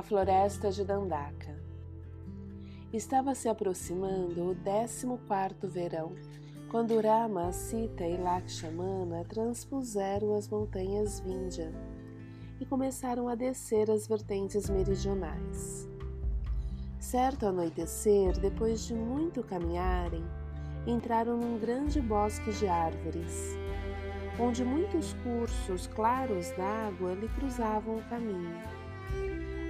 a floresta de Dandaka. Estava se aproximando o décimo quarto verão, quando Rama, Sita e Lakshmana transpuseram as montanhas Vindhya e começaram a descer as vertentes meridionais. Certo anoitecer, depois de muito caminharem, entraram num grande bosque de árvores, onde muitos cursos claros d'água lhe cruzavam o caminho.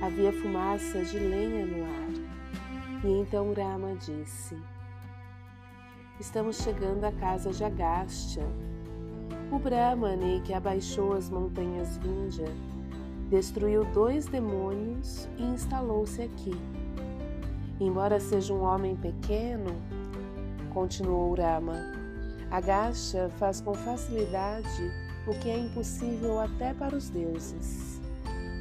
Havia fumaça de lenha no ar. E então Rama disse: Estamos chegando à casa de Agastya. O Brahmane que abaixou as montanhas Vindhya destruiu dois demônios e instalou-se aqui. Embora seja um homem pequeno, continuou Rama, Agastya faz com facilidade o que é impossível até para os deuses.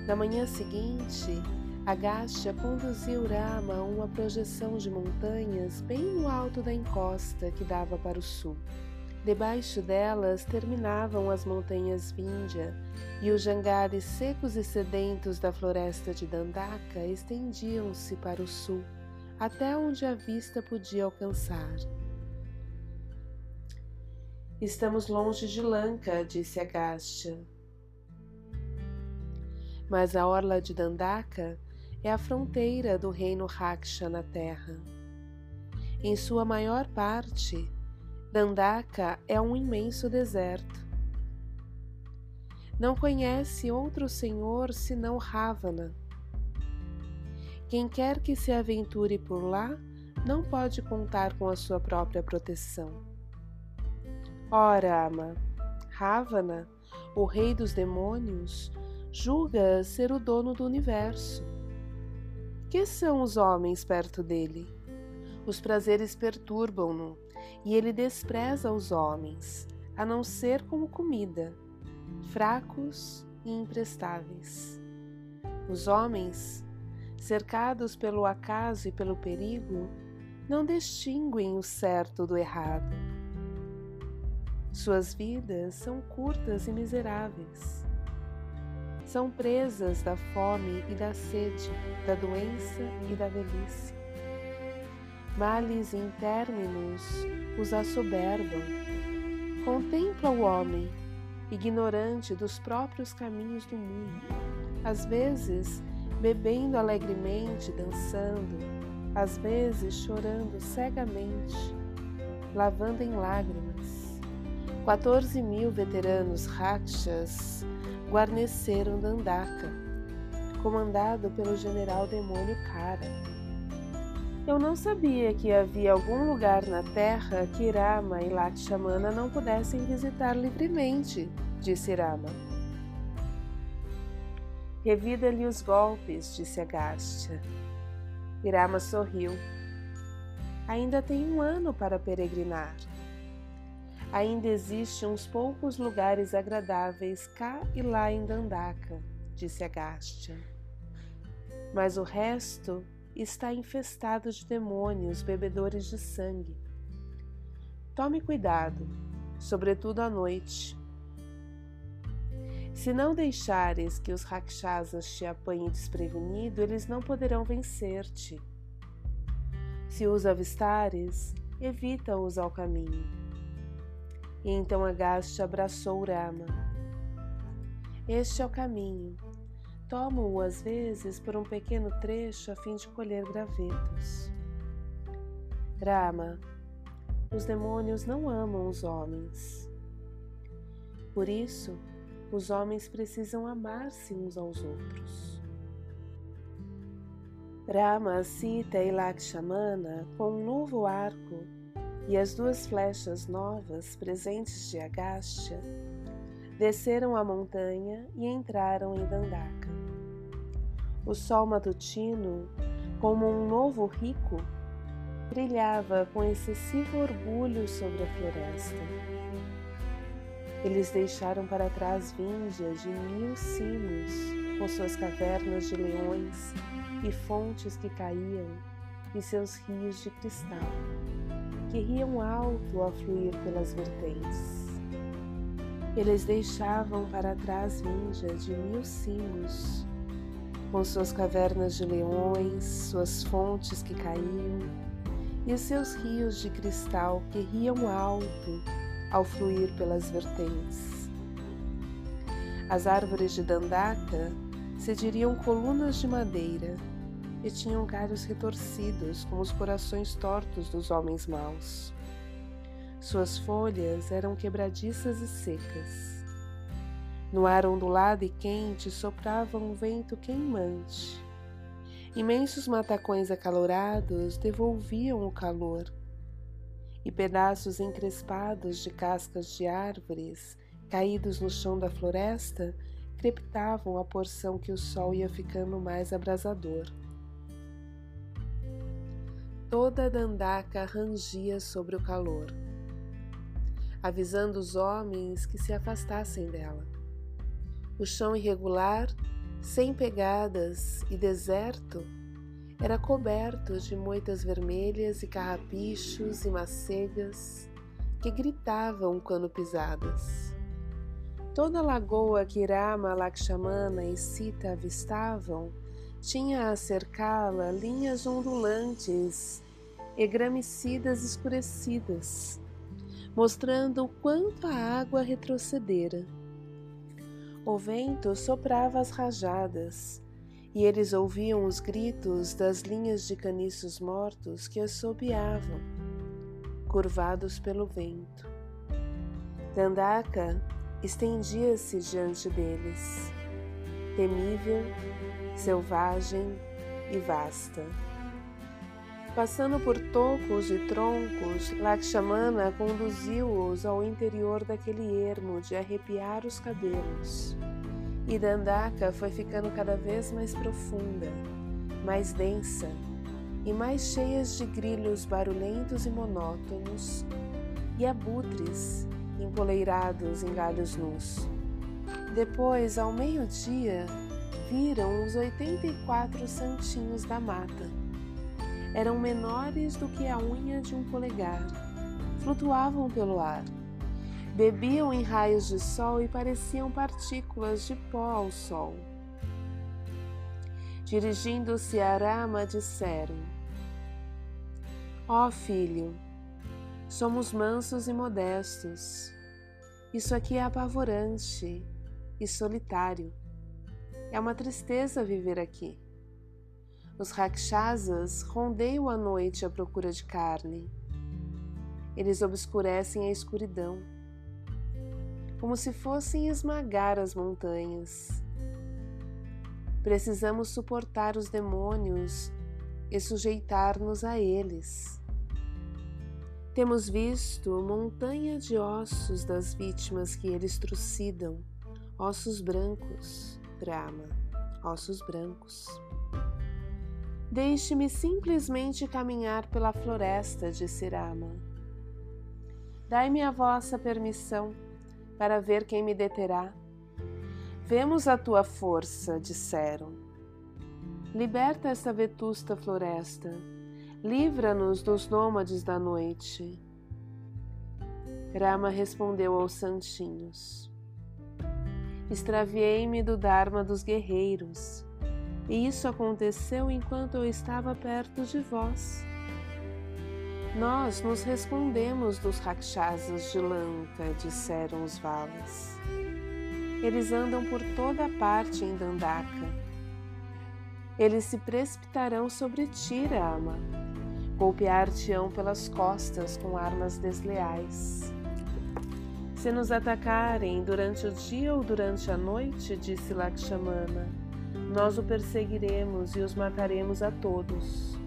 Na manhã seguinte, Agastya conduziu Rama a uma projeção de montanhas bem no alto da encosta que dava para o sul. Debaixo delas terminavam as montanhas Vindhya e os jangares secos e sedentos da floresta de Dandaka estendiam-se para o sul, até onde a vista podia alcançar. Estamos longe de Lanka, disse Agastya mas a orla de Dandaka é a fronteira do reino Raksha na terra. Em sua maior parte, Dandaka é um imenso deserto. Não conhece outro senhor senão Ravana. Quem quer que se aventure por lá não pode contar com a sua própria proteção. Ora, ama, Ravana, o rei dos demônios, julga ser o dono do universo. Que são os homens perto dele? Os prazeres perturbam-no e ele despreza os homens, a não ser como comida, fracos e imprestáveis. Os homens, cercados pelo acaso e pelo perigo, não distinguem o certo do errado. Suas vidas são curtas e miseráveis são presas da fome e da sede, da doença e da velhice. Males interminos os assoberbam. Contempla o homem, ignorante dos próprios caminhos do mundo, às vezes bebendo alegremente, dançando, às vezes chorando cegamente, lavando em lágrimas. 14 mil veteranos rakshas guarneceram Dandaka, comandado pelo general demônio Kara. Eu não sabia que havia algum lugar na Terra que Rama e Lakshmana não pudessem visitar livremente, disse Rama. Revida-lhe os golpes, disse Agastya. Rama sorriu. Ainda tem um ano para peregrinar ainda existem uns poucos lugares agradáveis cá e lá em Dandaka, disse Agastya. Mas o resto está infestado de demônios bebedores de sangue. Tome cuidado, sobretudo à noite. Se não deixares que os rakshasas te apanhem desprevenido, eles não poderão vencer-te. Se os avistares, evita-os ao caminho e então Agastya abraçou Rama. Este é o caminho. Tomo-o às vezes por um pequeno trecho a fim de colher gravetos. Rama, os demônios não amam os homens. Por isso, os homens precisam amar-se uns aos outros. Rama, Sita e Lakshmana, com um novo arco, e as duas flechas novas presentes de Agastya desceram a montanha e entraram em Dandaka. O sol matutino, como um novo rico, brilhava com excessivo orgulho sobre a floresta. Eles deixaram para trás víndias de mil cimos, com suas cavernas de leões e fontes que caíam, e seus rios de cristal que riam alto a fluir pelas vertentes. Eles deixavam para trás vinjas de mil cimos, com suas cavernas de leões, suas fontes que caíam e os seus rios de cristal que riam alto ao fluir pelas vertentes. As árvores de Dandaka se diriam colunas de madeira e tinham galhos retorcidos como os corações tortos dos homens maus. Suas folhas eram quebradiças e secas. No ar ondulado e quente soprava um vento queimante. Imensos matacões acalorados devolviam o calor, e pedaços encrespados de cascas de árvores caídos no chão da floresta crepitavam a porção que o sol ia ficando mais abrasador. Toda a dandaca rangia sobre o calor, avisando os homens que se afastassem dela. O chão irregular, sem pegadas e deserto, era coberto de moitas vermelhas e carrapichos e macegas que gritavam quando pisadas. Toda a lagoa que Irama, Lakshmana e Sita avistavam tinha a cercá-la linhas ondulantes e gramicidas escurecidas, mostrando o quanto a água retrocedera. O vento soprava as rajadas, e eles ouviam os gritos das linhas de caniços mortos que assobiavam, curvados pelo vento. Dandaka estendia-se diante deles, temível selvagem e vasta. Passando por tocos e troncos, Lakshmana conduziu-os ao interior daquele ermo de arrepiar os cabelos. E Dandaka foi ficando cada vez mais profunda, mais densa e mais cheias de grilhos barulhentos e monótonos e abutres empoleirados em galhos nus. Depois, ao meio-dia, viram os 84 santinhos da mata. Eram menores do que a unha de um polegar. Flutuavam pelo ar. Bebiam em raios de sol e pareciam partículas de pó ao sol. Dirigindo-se a Arama, disseram: Ó oh, filho, somos mansos e modestos. Isso aqui é apavorante e solitário. É uma tristeza viver aqui. Os rakshasas rondeiam a noite à procura de carne. Eles obscurecem a escuridão, como se fossem esmagar as montanhas. Precisamos suportar os demônios e sujeitar-nos a eles. Temos visto montanha de ossos das vítimas que eles trucidam, ossos brancos Brahma, ossos brancos. Deixe-me simplesmente caminhar pela floresta, disse Rama. Dai-me a vossa permissão para ver quem me deterá. Vemos a tua força, disseram. Liberta esta vetusta floresta, livra-nos dos nômades da noite. Rama respondeu aos santinhos. Extraviei-me do Dharma dos guerreiros, e isso aconteceu enquanto eu estava perto de vós. Nós nos respondemos dos rakshasas de Lanka, disseram os Valas. Eles andam por toda parte em Dandaka. Eles se precipitarão sobre ti, Rama. Golpear-te-ão pelas costas com armas desleais. Se nos atacarem durante o dia ou durante a noite, disse Lakshmana, nós o perseguiremos e os mataremos a todos.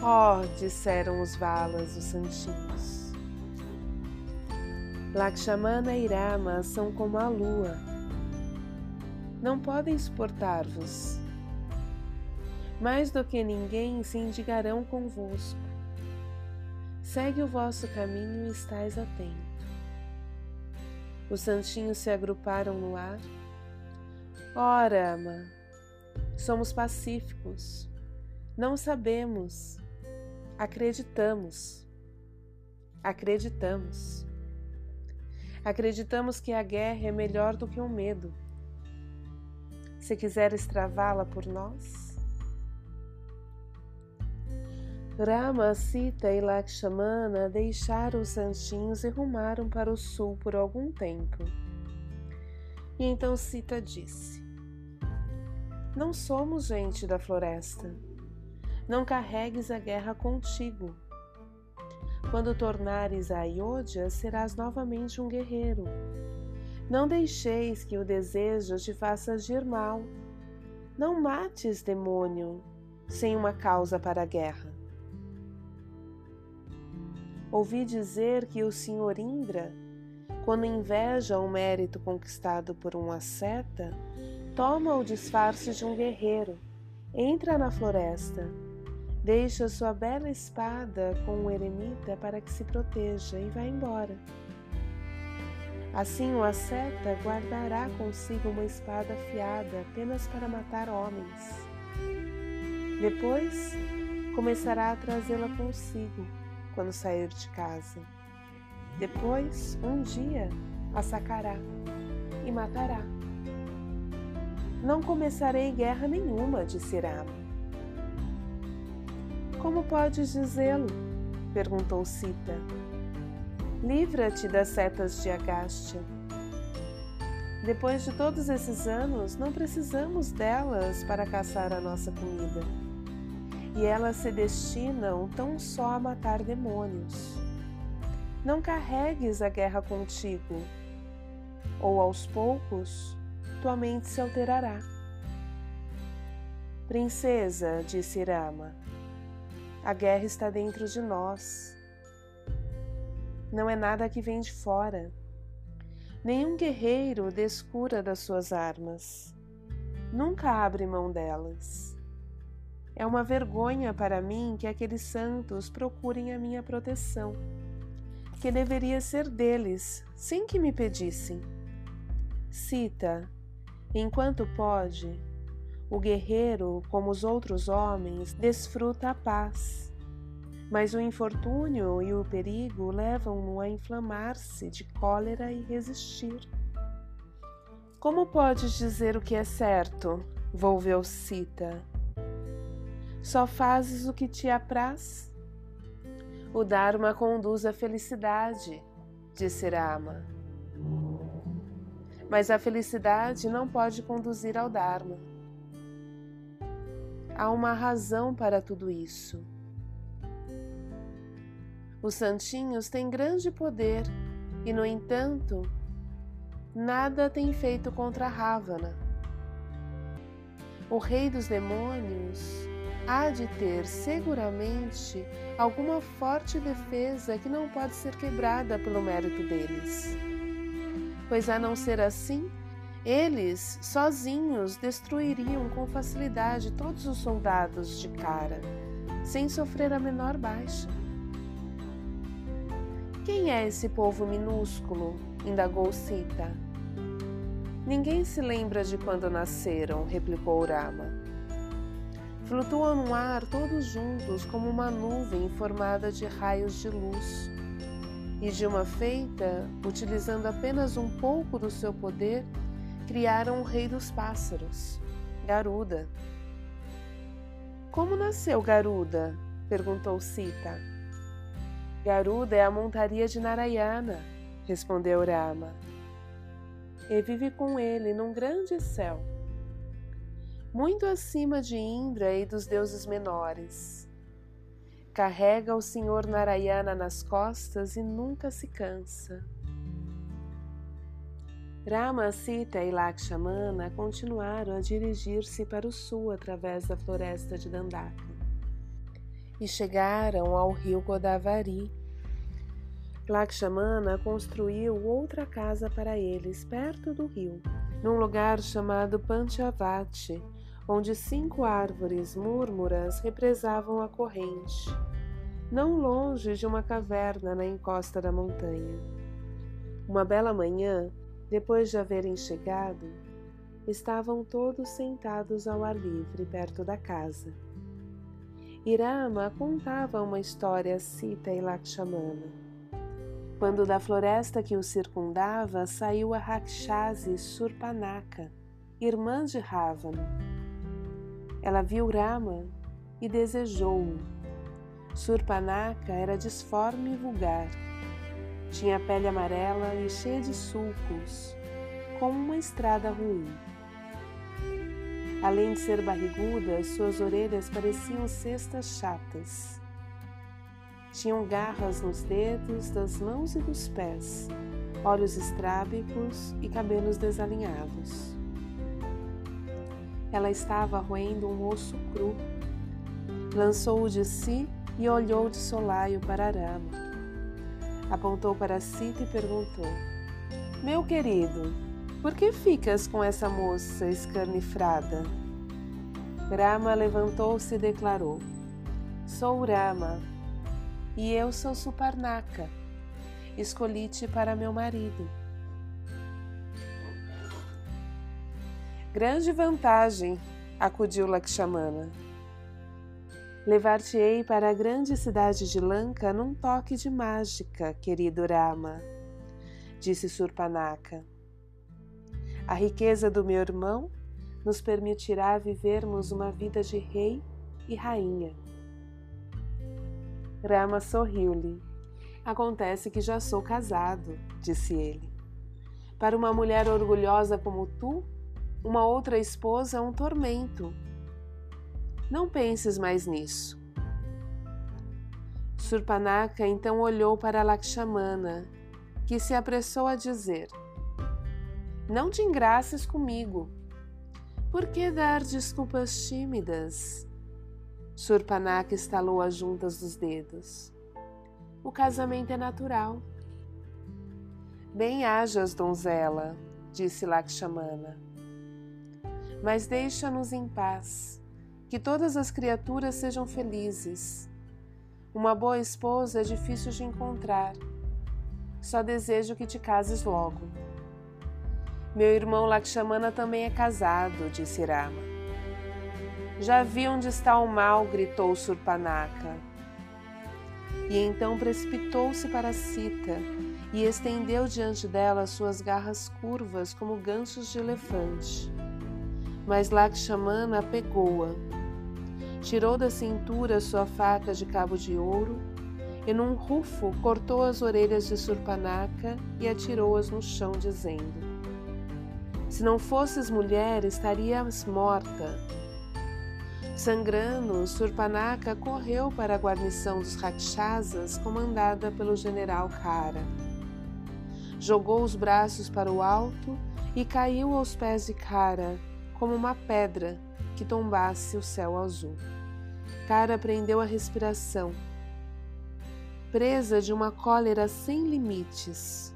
Oh, disseram os Valas, os santinhos. Lakshmana e Rama são como a lua. Não podem suportar-vos. Mais do que ninguém se indigarão convosco. Segue o vosso caminho e estais atento. Os santinhos se agruparam no ar. Ora, ama, somos pacíficos. Não sabemos. Acreditamos. Acreditamos. Acreditamos que a guerra é melhor do que o medo. se quiseres travá-la por nós? Rama, Sita e Lakshmana deixaram os santinhos e rumaram para o sul por algum tempo. E então Sita disse: Não somos gente da floresta. Não carregues a guerra contigo. Quando tornares a Ayodhya, serás novamente um guerreiro. Não deixeis que o desejo te faça agir mal. Não mates demônio sem uma causa para a guerra. Ouvi dizer que o Senhor Indra, quando inveja o mérito conquistado por um asceta, toma o disfarce de um guerreiro, entra na floresta, deixa sua bela espada com o eremita para que se proteja e vai embora. Assim o asceta guardará consigo uma espada afiada apenas para matar homens. Depois começará a trazê-la consigo quando sair de casa. Depois, um dia, a sacará e matará. Não começarei guerra nenhuma, disse Rama. Como podes dizê-lo? perguntou Sita. Livra-te das setas de Agastya. Depois de todos esses anos, não precisamos delas para caçar a nossa comida e elas se destinam tão só a matar demônios. Não carregues a guerra contigo, ou aos poucos tua mente se alterará. Princesa, disse Rama, a guerra está dentro de nós. Não é nada que vem de fora. Nenhum guerreiro descura das suas armas. Nunca abre mão delas. É uma vergonha para mim que aqueles santos procurem a minha proteção, que deveria ser deles, sem que me pedissem. Cita: Enquanto pode, o guerreiro, como os outros homens, desfruta a paz. Mas o infortúnio e o perigo levam-no a inflamar-se de cólera e resistir. Como podes dizer o que é certo? volveu Cita. Só fazes o que te apraz. O Dharma conduz à felicidade, disse Rama. Mas a felicidade não pode conduzir ao Dharma. Há uma razão para tudo isso. Os santinhos têm grande poder e, no entanto, nada tem feito contra Ravana. O rei dos demônios há de ter seguramente alguma forte defesa que não pode ser quebrada pelo mérito deles. Pois, a não ser assim, eles sozinhos destruiriam com facilidade todos os soldados de cara, sem sofrer a menor baixa. Quem é esse povo minúsculo? indagou Sita. Ninguém se lembra de quando nasceram, replicou Rama. Flutuam no ar todos juntos como uma nuvem formada de raios de luz. E de uma feita, utilizando apenas um pouco do seu poder, criaram o rei dos pássaros, Garuda. Como nasceu Garuda? perguntou Sita. Garuda é a montaria de Narayana, respondeu Rama. E vive com ele num grande céu muito acima de Indra e dos deuses menores. Carrega o Senhor Narayana nas costas e nunca se cansa. Rama, Sita e Lakshmana continuaram a dirigir-se para o sul através da floresta de Dandaka e chegaram ao rio Godavari. Lakshmana construiu outra casa para eles perto do rio, num lugar chamado Panchavati, onde cinco árvores múrmuras represavam a corrente, não longe de uma caverna na encosta da montanha. Uma bela manhã, depois de haverem chegado, estavam todos sentados ao ar livre perto da casa. Irama contava uma história a Sita e Lakshmana. Quando da floresta que o circundava saiu a Rakshasi Surpanaka, irmã de Ravana. Ela viu Rama e desejou-o. Surpanaka era disforme e vulgar. Tinha pele amarela e cheia de sulcos, como uma estrada ruim. Além de ser barriguda, suas orelhas pareciam cestas chatas. Tinham garras nos dedos das mãos e dos pés, olhos estrábicos e cabelos desalinhados. Ela estava roendo um osso cru. Lançou-o de si e olhou de solaio para Rama. Apontou para Sita e perguntou: Meu querido, por que ficas com essa moça escarnifrada? Rama levantou-se e declarou: Sou Rama e eu sou Suparnaka. Escolhi-te para meu marido. Grande vantagem, acudiu Lakshmana. Levar-te-ei para a grande cidade de Lanka num toque de mágica, querido Rama, disse Surpanaka. A riqueza do meu irmão nos permitirá vivermos uma vida de rei e rainha. Rama sorriu-lhe. Acontece que já sou casado, disse ele. Para uma mulher orgulhosa como tu, uma outra esposa é um tormento. Não penses mais nisso. Surpanaka então olhou para Lakshmana, que se apressou a dizer: Não te engraças comigo. Por que dar desculpas tímidas? Surpanaka estalou as juntas dos dedos. O casamento é natural. Bem hajas, donzela, disse Lakshmana mas deixa-nos em paz. Que todas as criaturas sejam felizes. Uma boa esposa é difícil de encontrar. Só desejo que te cases logo. Meu irmão Lakshmana também é casado, disse Rama. Já vi onde está o mal, gritou Surpanaka. E então precipitou-se para Sita e estendeu diante dela suas garras curvas como ganchos de elefante mas Lakshmana pegou-a. Tirou da cintura sua faca de cabo de ouro e, num rufo, cortou as orelhas de Surpanaka e atirou-as no chão, dizendo: Se não fosses mulher, estarias morta. Sangrando, Surpanaka correu para a guarnição dos Rakshasas, comandada pelo general Kara. Jogou os braços para o alto e caiu aos pés de Kara, como uma pedra que tombasse o céu azul. Cara prendeu a respiração, presa de uma cólera sem limites.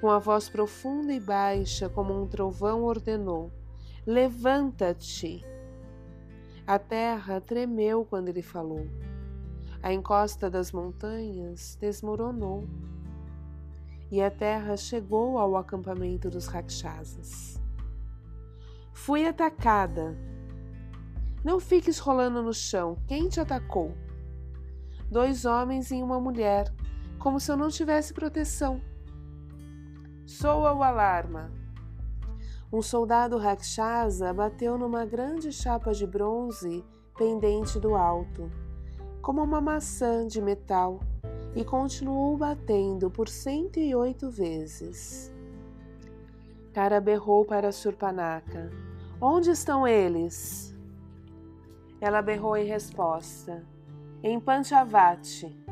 Com a voz profunda e baixa, como um trovão, ordenou: Levanta-te! A terra tremeu quando ele falou. A encosta das montanhas desmoronou. E a terra chegou ao acampamento dos Rakshasas. Fui atacada. Não fiques rolando no chão. Quem te atacou? Dois homens e uma mulher, como se eu não tivesse proteção. Soa o alarma. Um soldado Rakshasa bateu numa grande chapa de bronze pendente do alto, como uma maçã de metal, e continuou batendo por cento e oito vezes. Cara berrou para Surpanaka. Onde estão eles? Ela berrou em resposta: Em Panchavati.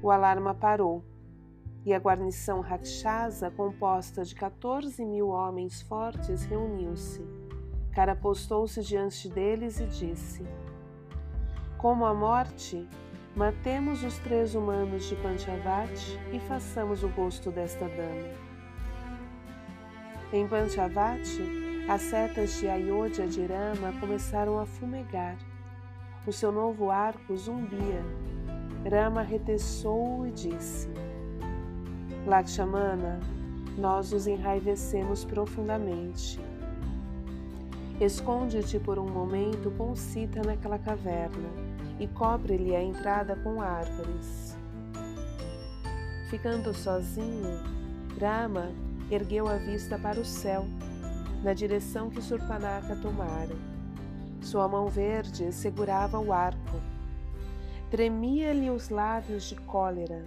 O alarma parou e a guarnição Rakshasa, composta de 14 mil homens fortes, reuniu-se. Cara postou-se diante deles e disse: Como a morte, matemos os três humanos de Panchavati e façamos o rosto desta dama. Em Panchavati, as setas de Ayodhya de Rama começaram a fumegar. O seu novo arco zumbia. Rama retessou e disse: Lakshmana, nós os enraivecemos profundamente. Esconde-te por um momento com Sita naquela caverna e cobre-lhe a entrada com árvores. Ficando sozinho, Rama ergueu a vista para o céu na direção que Surpanaka tomara. Sua mão verde segurava o arco. Tremia-lhe os lábios de cólera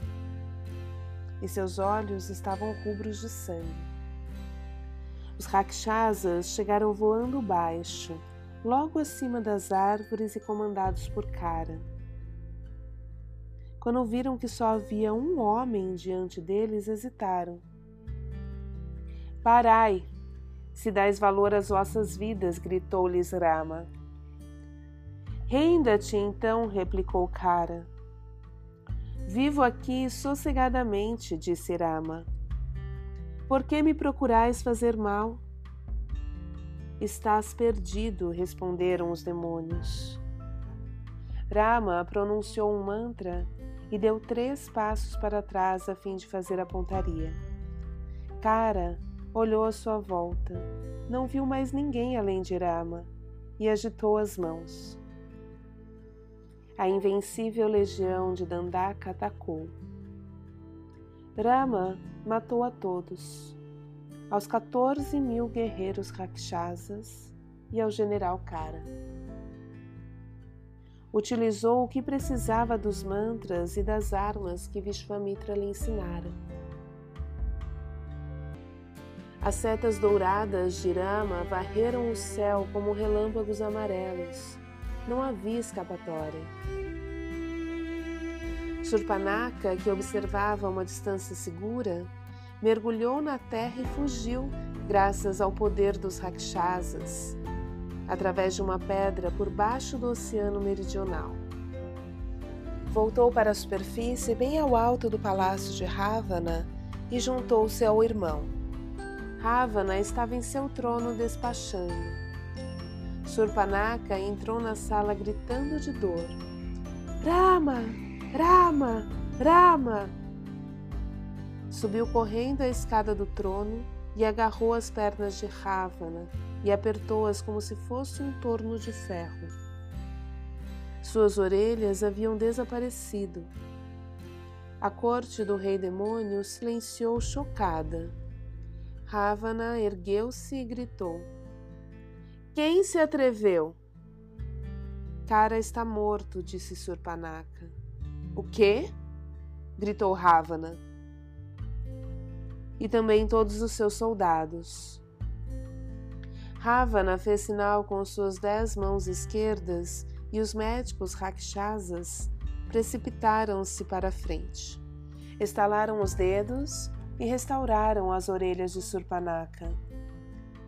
e seus olhos estavam rubros de sangue. Os rakshasas chegaram voando baixo, logo acima das árvores e comandados por Kara. Quando viram que só havia um homem diante deles, hesitaram. Parai, se dais valor às vossas vidas, gritou-lhes Rama. Renda-te então, replicou Kara. Vivo aqui sossegadamente, disse Rama. Por que me procurais fazer mal? Estás perdido, responderam os demônios. Rama pronunciou um mantra e deu três passos para trás a fim de fazer a pontaria. Cara olhou à sua volta, não viu mais ninguém além de Rama e agitou as mãos. A invencível legião de Dandaka atacou. Rama matou a todos, aos 14 mil guerreiros rakshasas e ao general Kara. Utilizou o que precisava dos mantras e das armas que Vishwamitra lhe ensinara. As setas douradas de Rama varreram o céu como relâmpagos amarelos. Não havia escapatória. Surpanaka, que observava uma distância segura, mergulhou na terra e fugiu, graças ao poder dos rakshasas, através de uma pedra por baixo do oceano meridional. Voltou para a superfície bem ao alto do palácio de Ravana e juntou-se ao irmão. Ravana estava em seu trono despachando. Surpanaka entrou na sala gritando de dor. Rama! Rama! Rama! Subiu correndo a escada do trono e agarrou as pernas de Ravana e apertou-as como se fosse um torno de ferro. Suas orelhas haviam desaparecido. A corte do rei demônio silenciou chocada. Ravana ergueu-se e gritou: Quem se atreveu? Cara está morto, disse Surpanaka. O quê? gritou Ravana. E também todos os seus soldados. Ravana fez sinal com suas dez mãos esquerdas e os médicos rakshasas precipitaram-se para a frente. Estalaram os dedos e restauraram as orelhas de Surpanaka.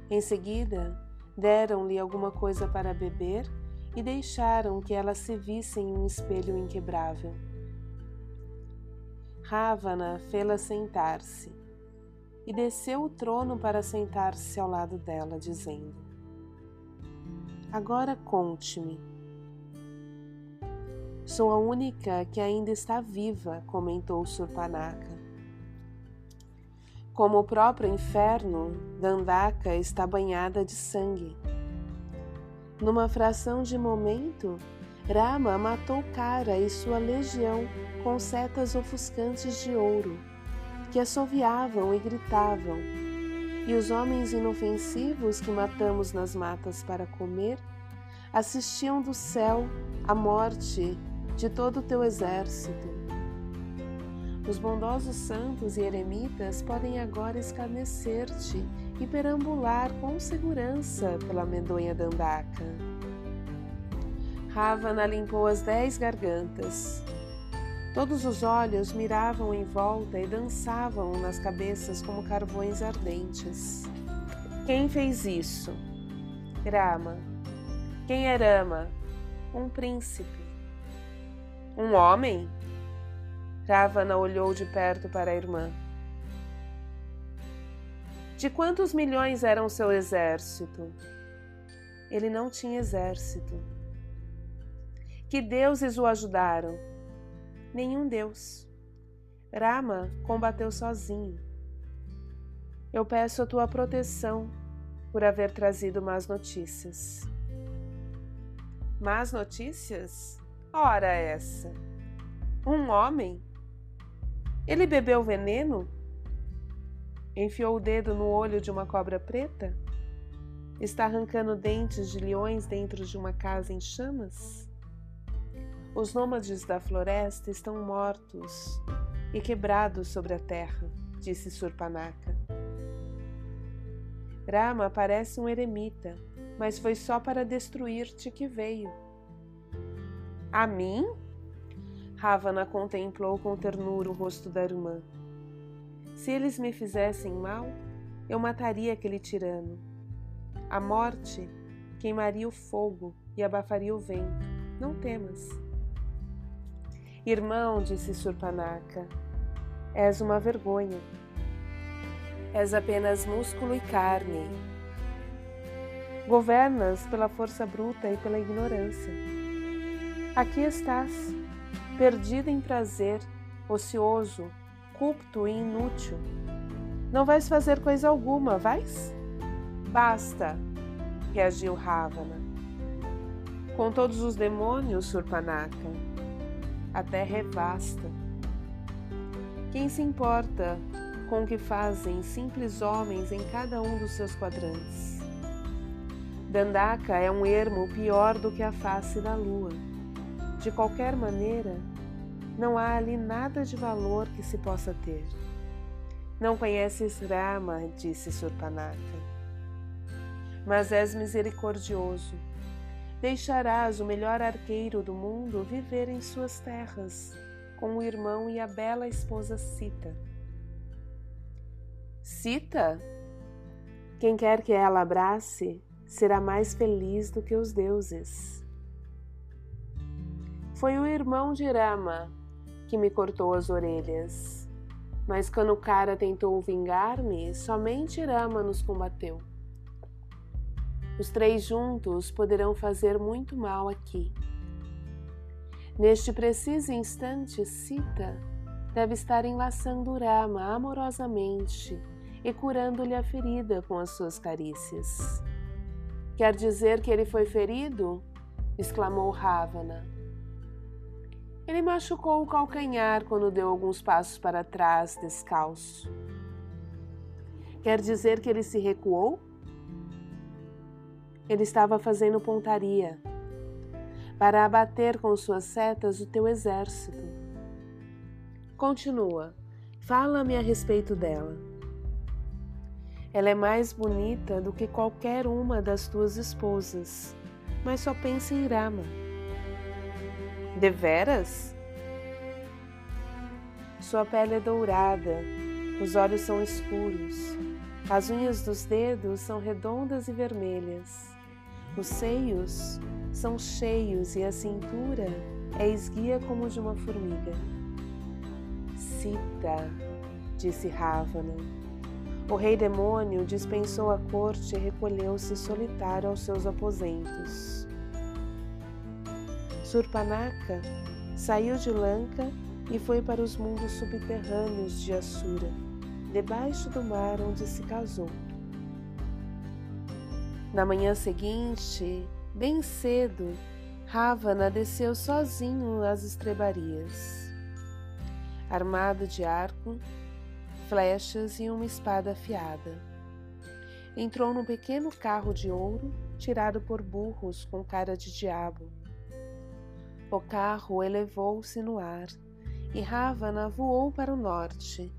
Em seguida, deram-lhe alguma coisa para beber e deixaram que ela se visse em um espelho inquebrável. Ravana fê-la sentar-se e desceu o trono para sentar-se ao lado dela, dizendo: Agora conte-me. Sou a única que ainda está viva, comentou Surpanaka. Como o próprio inferno, Dandaka está banhada de sangue. Numa fração de momento, Rama matou Kara e sua legião com setas ofuscantes de ouro, que assoviavam e gritavam. E os homens inofensivos que matamos nas matas para comer assistiam do céu à morte de todo o teu exército. Os bondosos santos e eremitas podem agora escarnecer-te e perambular com segurança pela medonha Dandaka. Ravana limpou as dez gargantas. Todos os olhos miravam em volta e dançavam nas cabeças como carvões ardentes. Quem fez isso? Rama. Quem é Rama? Um príncipe. Um homem? Ravana olhou de perto para a irmã. De quantos milhões era o seu exército? Ele não tinha exército. Que deuses o ajudaram? Nenhum deus. Rama combateu sozinho. Eu peço a tua proteção por haver trazido más notícias. Más notícias? Ora essa! Um homem? Ele bebeu veneno? Enfiou o dedo no olho de uma cobra preta? está arrancando dentes de leões dentro de uma casa em chamas? Os nômades da floresta estão mortos e quebrados sobre a terra, disse Surpanaka. Rama parece um eremita, mas foi só para destruir-te que veio. A mim? Ravana contemplou com ternura o rosto da irmã. Se eles me fizessem mal, eu mataria aquele tirano. A morte queimaria o fogo e abafaria o vento. Não temas. Irmão, disse Surpanaka, és uma vergonha. És apenas músculo e carne. Governas pela força bruta e pela ignorância. Aqui estás, perdido em prazer, ocioso, cúpto e inútil. Não vais fazer coisa alguma, vais? Basta, reagiu Ravana. Com todos os demônios, Surpanaka, a terra é vasta. Quem se importa com o que fazem simples homens em cada um dos seus quadrantes? Dandaka é um ermo pior do que a face da lua. De qualquer maneira, não há ali nada de valor que se possa ter. Não conheces Rama, disse Surpanaka, mas és misericordioso. Deixarás o melhor arqueiro do mundo viver em suas terras, com o irmão e a bela esposa Sita. Sita? Quem quer que ela abrace será mais feliz do que os deuses. Foi o irmão de Rama que me cortou as orelhas. Mas quando o cara tentou vingar-me, somente Rama nos combateu. Os três juntos poderão fazer muito mal aqui. Neste preciso instante, Sita deve estar enlaçando Rama amorosamente e curando-lhe a ferida com as suas carícias. Quer dizer que ele foi ferido? exclamou Ravana. Ele machucou o calcanhar quando deu alguns passos para trás, descalço. Quer dizer que ele se recuou? Ele estava fazendo pontaria para abater com suas setas o teu exército. Continua, fala-me a respeito dela. Ela é mais bonita do que qualquer uma das tuas esposas, mas só pensa em Rama. Deveras? Sua pele é dourada, os olhos são escuros, as unhas dos dedos são redondas e vermelhas, os seios são cheios e a cintura é esguia como de uma formiga. Sita, disse Ravana. O rei demônio dispensou a corte e recolheu-se solitário aos seus aposentos. Surpanaka saiu de Lanka e foi para os mundos subterrâneos de Asura, debaixo do mar onde se casou. Na manhã seguinte, bem cedo, Ravana desceu sozinho às estrebarias. Armado de arco, flechas e uma espada afiada. Entrou num pequeno carro de ouro tirado por burros com cara de diabo o carro elevou-se no ar e Ravana voou para o norte.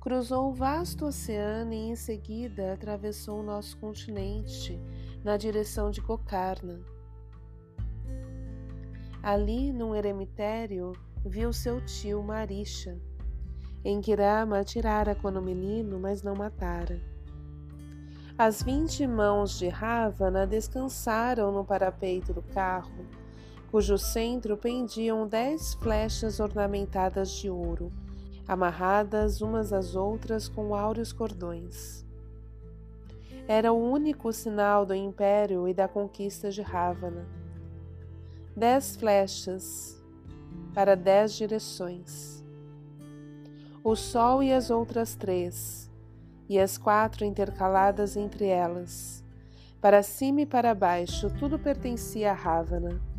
Cruzou o vasto oceano e em seguida atravessou o nosso continente na direção de Gokarna. Ali, num eremitério, viu seu tio Marisha, em que Rama atirara quando menino, mas não matara. As vinte mãos de Ravana descansaram no parapeito do carro cujo centro pendiam dez flechas ornamentadas de ouro, amarradas umas às outras com áureos cordões. Era o único sinal do império e da conquista de Ravana. Dez flechas para dez direções. O sol e as outras três, e as quatro intercaladas entre elas. Para cima e para baixo, tudo pertencia a Ravana